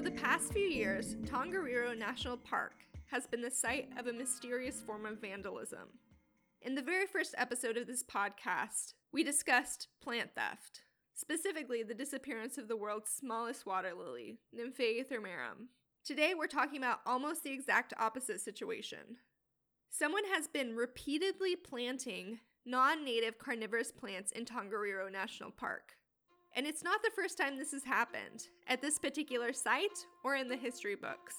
For the past few years, Tongariro National Park has been the site of a mysterious form of vandalism. In the very first episode of this podcast, we discussed plant theft, specifically the disappearance of the world's smallest water lily, Nymphaea thermarum. Today, we're talking about almost the exact opposite situation. Someone has been repeatedly planting non native carnivorous plants in Tongariro National Park. And it's not the first time this has happened at this particular site or in the history books.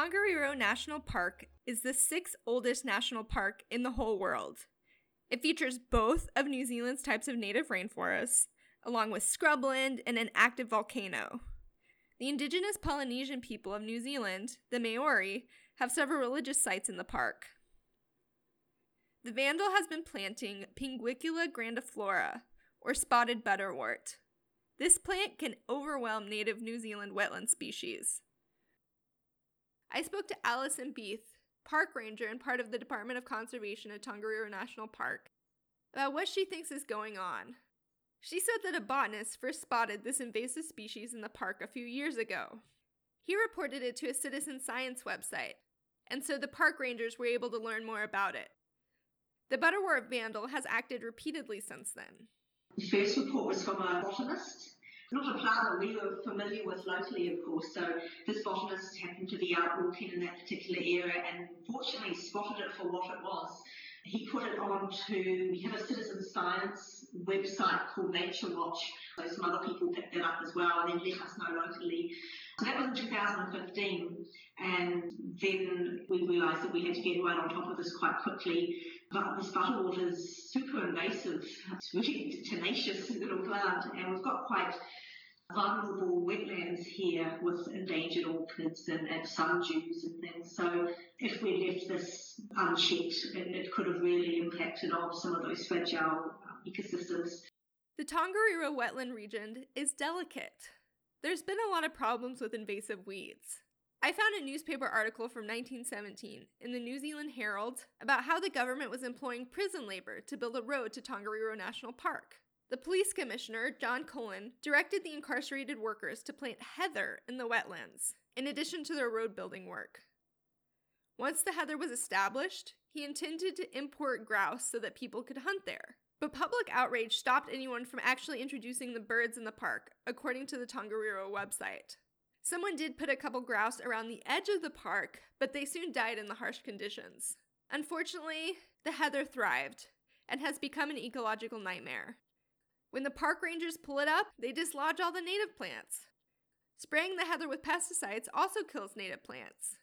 Tongariro National Park is the sixth oldest national park in the whole world. It features both of New Zealand's types of native rainforests, along with scrubland and an active volcano. The indigenous Polynesian people of New Zealand, the Maori, have several religious sites in the park. The vandal has been planting Pinguicula grandiflora, or spotted butterwort. This plant can overwhelm native New Zealand wetland species. I spoke to Allison Beith, park ranger and part of the Department of Conservation at Tongariro National Park, about what she thinks is going on. She said that a botanist first spotted this invasive species in the park a few years ago. He reported it to a citizen science website, and so the park rangers were able to learn more about it. The butterwort vandal has acted repeatedly since then. The first report was from a botanist not a plant that we were familiar with locally, of course. So this botanist happened to be out walking in that particular area and fortunately spotted it for what it was. He put it onto, we have a citizen science website called Nature Watch. So some other people picked that up as well and then let us know locally. So that was in 2015 and then we realised that we had to get right on top of this quite quickly. But this butterwort is super invasive. It's really tenacious little plant and we've got quite vulnerable wetlands here with endangered orchids and, and sundews and things. So if we left this unchecked, it, it could have really impacted on some of those fragile ecosystems. The Tongariro wetland region is delicate. There's been a lot of problems with invasive weeds. I found a newspaper article from 1917 in the New Zealand Herald about how the government was employing prison labor to build a road to Tongariro National Park. The police commissioner, John Cullen, directed the incarcerated workers to plant heather in the wetlands, in addition to their road building work. Once the heather was established, he intended to import grouse so that people could hunt there. But public outrage stopped anyone from actually introducing the birds in the park, according to the Tongariro website. Someone did put a couple grouse around the edge of the park, but they soon died in the harsh conditions. Unfortunately, the heather thrived and has become an ecological nightmare. When the park rangers pull it up, they dislodge all the native plants. Spraying the heather with pesticides also kills native plants.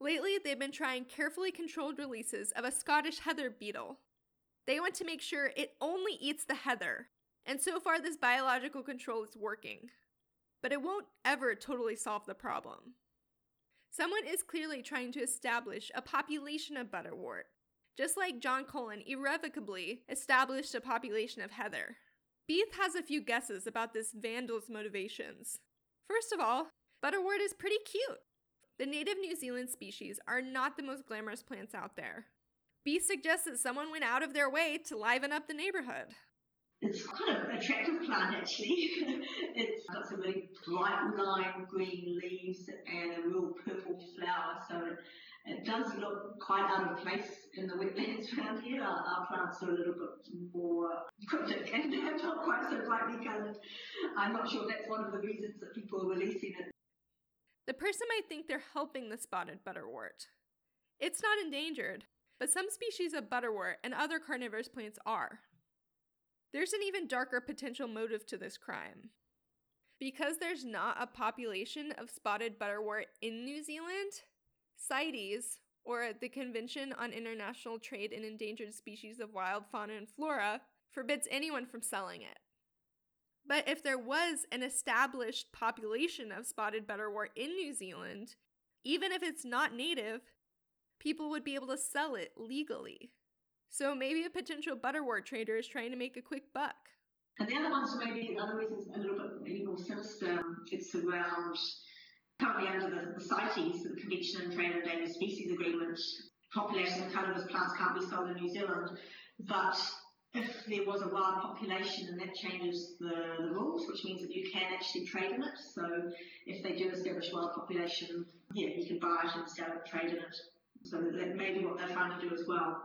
Lately, they've been trying carefully controlled releases of a Scottish heather beetle. They want to make sure it only eats the heather, and so far, this biological control is working. But it won't ever totally solve the problem. Someone is clearly trying to establish a population of butterwort, just like John Cullen irrevocably established a population of heather. Beith has a few guesses about this vandal's motivations. First of all, butterwort is pretty cute. The native New Zealand species are not the most glamorous plants out there. Beith suggests that someone went out of their way to liven up the neighborhood. It's quite an attractive plant actually. it's got some really bright lime green leaves and a real purple flower, so it, it does look quite out of place in the wetlands around here. Our, our plants are a little bit more cryptic and not quite so brightly coloured. I'm not sure that's one of the reasons that people are releasing it. The person might think they're helping the spotted butterwort. It's not endangered, but some species of butterwort and other carnivorous plants are. There's an even darker potential motive to this crime. Because there's not a population of spotted butterwort in New Zealand, CITES, or the Convention on International Trade in Endangered Species of Wild Fauna and Flora, forbids anyone from selling it. But if there was an established population of spotted butterwort in New Zealand, even if it's not native, people would be able to sell it legally. So maybe a potential butterwort trader is trying to make a quick buck. And the other ones, maybe the other reasons a little bit more sinister, it's around currently under the, the CITES, the Convention on Trade and Endangered Species Agreement, population of carnivorous plants can't be sold in New Zealand. But if there was a wild population and that changes the, the rules, which means that you can actually trade in it. So if they do establish wild population, yeah, you can buy it and sell it, trade in it. So that may be what they're trying to do as well.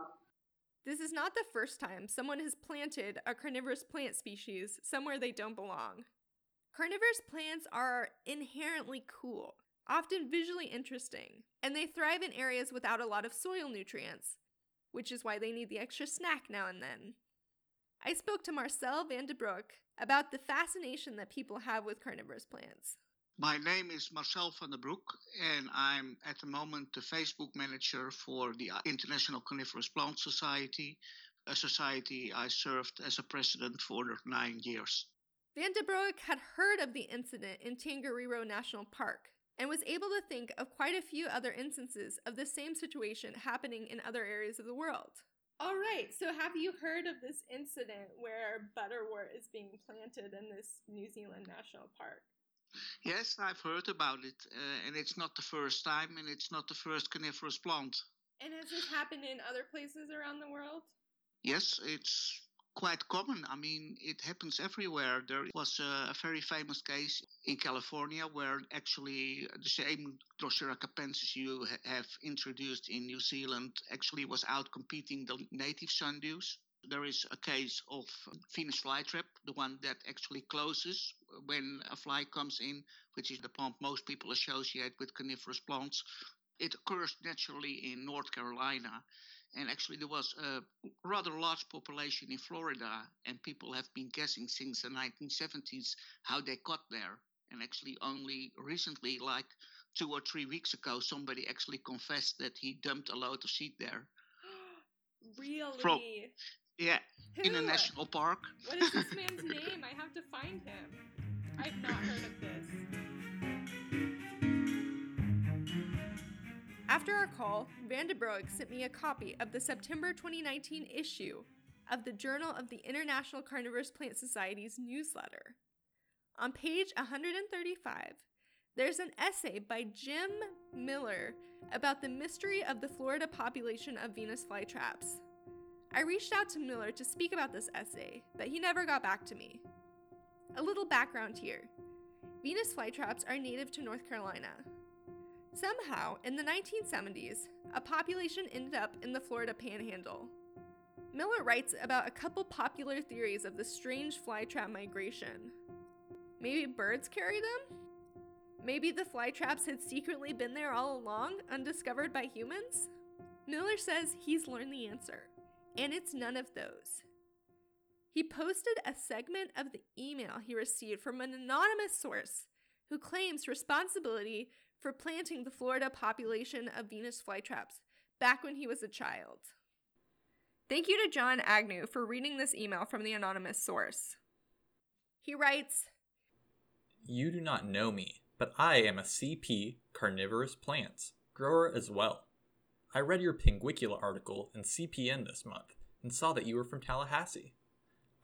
This is not the first time someone has planted a carnivorous plant species somewhere they don't belong. Carnivorous plants are inherently cool, often visually interesting, and they thrive in areas without a lot of soil nutrients, which is why they need the extra snack now and then. I spoke to Marcel van de Broek about the fascination that people have with carnivorous plants. My name is Marcel van der Broek, and I'm at the moment the Facebook manager for the uh, International Carnivorous Plant Society, a society I served as a president for nine years. Van de Broek had heard of the incident in Tongariro National Park and was able to think of quite a few other instances of the same situation happening in other areas of the world. All right, so have you heard of this incident where butterwort is being planted in this New Zealand national park? Yes, I've heard about it, uh, and it's not the first time, and it's not the first carnivorous plant. And has this happened in other places around the world? Yes, it's quite common. I mean, it happens everywhere. There was a, a very famous case in California where actually the same Drosera capensis you ha- have introduced in New Zealand actually was out competing the native sundews there is a case of Venus flytrap, the one that actually closes when a fly comes in, which is the plant most people associate with carnivorous plants. It occurs naturally in North Carolina. And actually, there was a rather large population in Florida, and people have been guessing since the 1970s how they got there. And actually, only recently, like two or three weeks ago, somebody actually confessed that he dumped a load of seed there. really? From, yeah, Who? in a national park. What is this man's name? I have to find him. I've not heard of this. After our call, Van de Broek sent me a copy of the September 2019 issue of the Journal of the International Carnivorous Plant Society's newsletter. On page 135, there's an essay by Jim Miller about the mystery of the Florida population of Venus flytraps. I reached out to Miller to speak about this essay, but he never got back to me. A little background here Venus flytraps are native to North Carolina. Somehow, in the 1970s, a population ended up in the Florida panhandle. Miller writes about a couple popular theories of the strange flytrap migration. Maybe birds carry them? Maybe the flytraps had secretly been there all along, undiscovered by humans? Miller says he's learned the answer and it's none of those. He posted a segment of the email he received from an anonymous source who claims responsibility for planting the Florida population of Venus flytraps back when he was a child. Thank you to John Agnew for reading this email from the anonymous source. He writes You do not know me, but I am a CP carnivorous plants grower as well. I read your Pinguicula article in CPN this month and saw that you were from Tallahassee.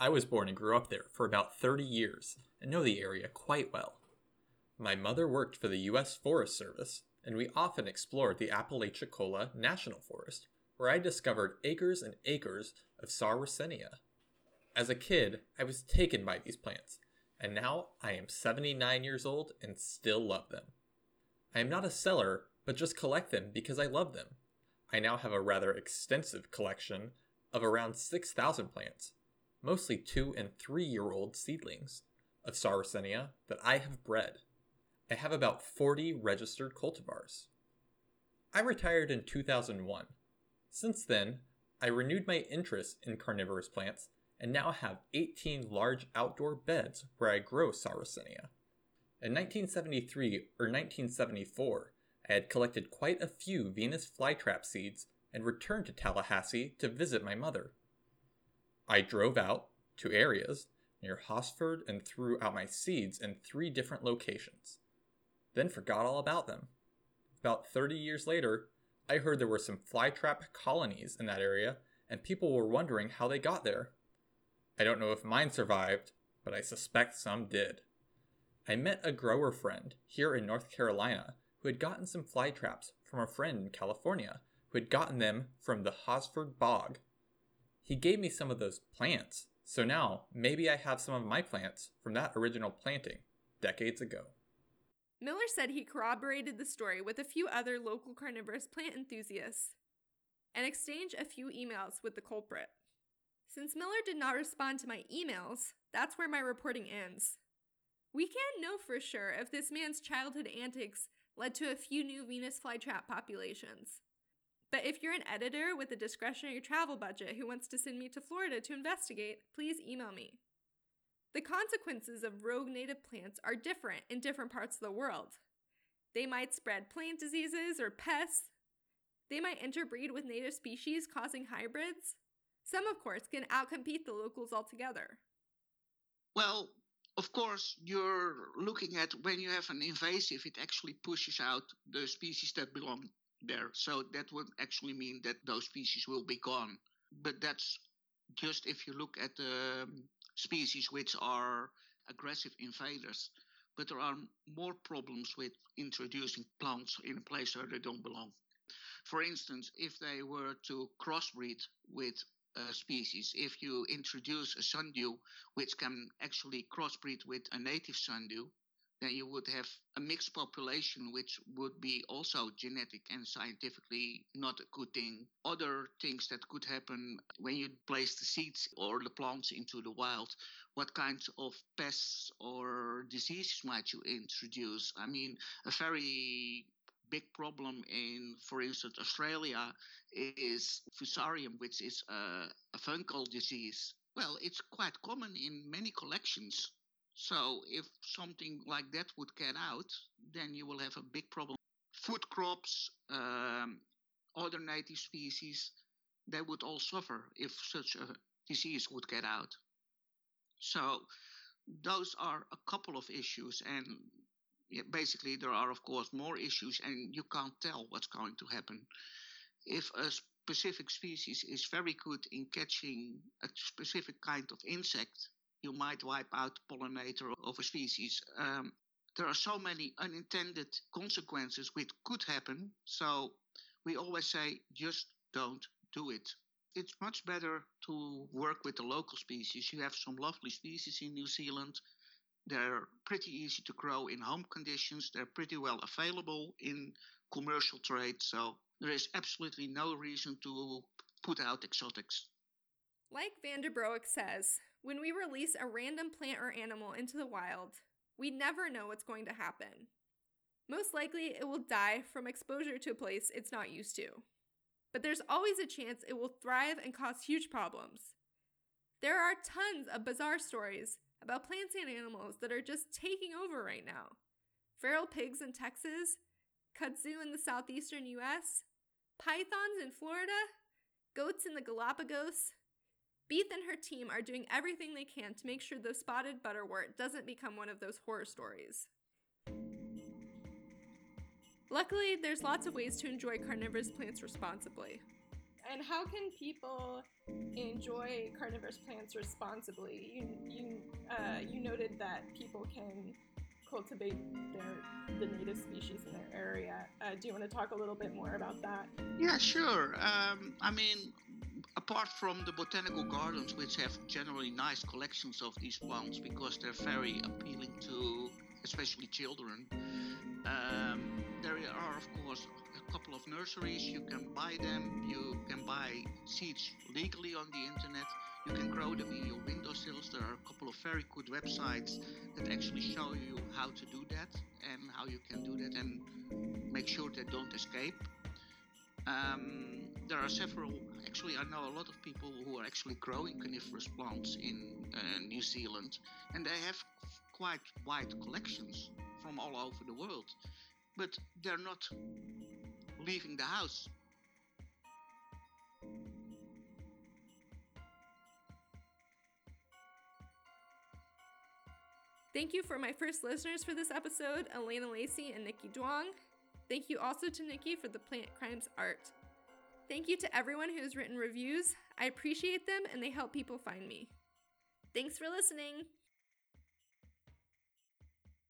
I was born and grew up there for about 30 years and know the area quite well. My mother worked for the U.S. Forest Service, and we often explored the Apalachicola National Forest, where I discovered acres and acres of Sarracenia. As a kid, I was taken by these plants, and now I am 79 years old and still love them. I am not a seller, but just collect them because I love them. I now have a rather extensive collection of around 6,000 plants, mostly two and three year old seedlings of Sarracenia that I have bred. I have about 40 registered cultivars. I retired in 2001. Since then, I renewed my interest in carnivorous plants and now have 18 large outdoor beds where I grow Sarracenia. In 1973 or 1974, I had collected quite a few Venus flytrap seeds and returned to Tallahassee to visit my mother. I drove out to areas near Hosford and threw out my seeds in three different locations. Then forgot all about them. About 30 years later, I heard there were some flytrap colonies in that area, and people were wondering how they got there. I don't know if mine survived, but I suspect some did. I met a grower friend here in North Carolina who had gotten some fly traps from a friend in California who had gotten them from the Hosford Bog. He gave me some of those plants, so now maybe I have some of my plants from that original planting decades ago. Miller said he corroborated the story with a few other local carnivorous plant enthusiasts and exchanged a few emails with the culprit. Since Miller did not respond to my emails, that's where my reporting ends. We can't know for sure if this man's childhood antics led to a few new Venus flytrap populations. But if you're an editor with a discretionary travel budget who wants to send me to Florida to investigate, please email me. The consequences of rogue native plants are different in different parts of the world. They might spread plant diseases or pests. They might interbreed with native species, causing hybrids. Some, of course, can outcompete the locals altogether. Well, of course, you're looking at when you have an invasive, it actually pushes out the species that belong there. So that would actually mean that those species will be gone. But that's just if you look at the um, species which are aggressive invaders. But there are more problems with introducing plants in a place where they don't belong. For instance, if they were to crossbreed with a species, if you introduce a sundew which can actually crossbreed with a native sundew, then you would have a mixed population, which would be also genetic and scientifically not a good thing. Other things that could happen when you place the seeds or the plants into the wild, what kinds of pests or diseases might you introduce? I mean, a very big problem in, for instance, Australia is fusarium, which is a, a fungal disease. Well, it's quite common in many collections so if something like that would get out, then you will have a big problem. Food crops, um, other native species, they would all suffer if such a disease would get out. So those are a couple of issues, and basically there are of course more issues, and you can't tell what's going to happen. If a specific species is very good in catching a specific kind of insect, you might wipe out pollinator of a species. Um, there are so many unintended consequences which could happen. So we always say, just don't do it. It's much better to work with the local species. You have some lovely species in New Zealand. They're pretty easy to grow in home conditions. They're pretty well available in commercial trade. So there is absolutely no reason to put out exotics. Like Van der Broek says, when we release a random plant or animal into the wild, we never know what's going to happen. Most likely, it will die from exposure to a place it's not used to. But there's always a chance it will thrive and cause huge problems. There are tons of bizarre stories about plants and animals that are just taking over right now. Feral pigs in Texas, kudzu in the southeastern US, pythons in Florida, goats in the Galapagos, Beith and her team are doing everything they can to make sure the spotted butterwort doesn't become one of those horror stories. Luckily, there's lots of ways to enjoy carnivorous plants responsibly. And how can people enjoy carnivorous plants responsibly? You you uh, you noted that people can cultivate their the native species in their area. Uh, do you want to talk a little bit more about that? Yeah, sure. Um, I mean, apart from the botanical gardens, which have generally nice collections of these plants because they're very appealing to especially children, um, there are, of course, couple of nurseries. You can buy them, you can buy seeds legally on the internet. You can grow them in your windowsills. There are a couple of very good websites that actually show you how to do that and how you can do that and make sure they don't escape. Um, there are several, actually, I know a lot of people who are actually growing carnivorous plants in uh, New Zealand, and they have quite wide collections from all over the world, but they're not leaving the house. Thank you for my first listeners for this episode, Elena Lacey and Nikki Duong. Thank you also to Nikki for the plant crimes art. Thank you to everyone who has written reviews. I appreciate them and they help people find me. Thanks for listening.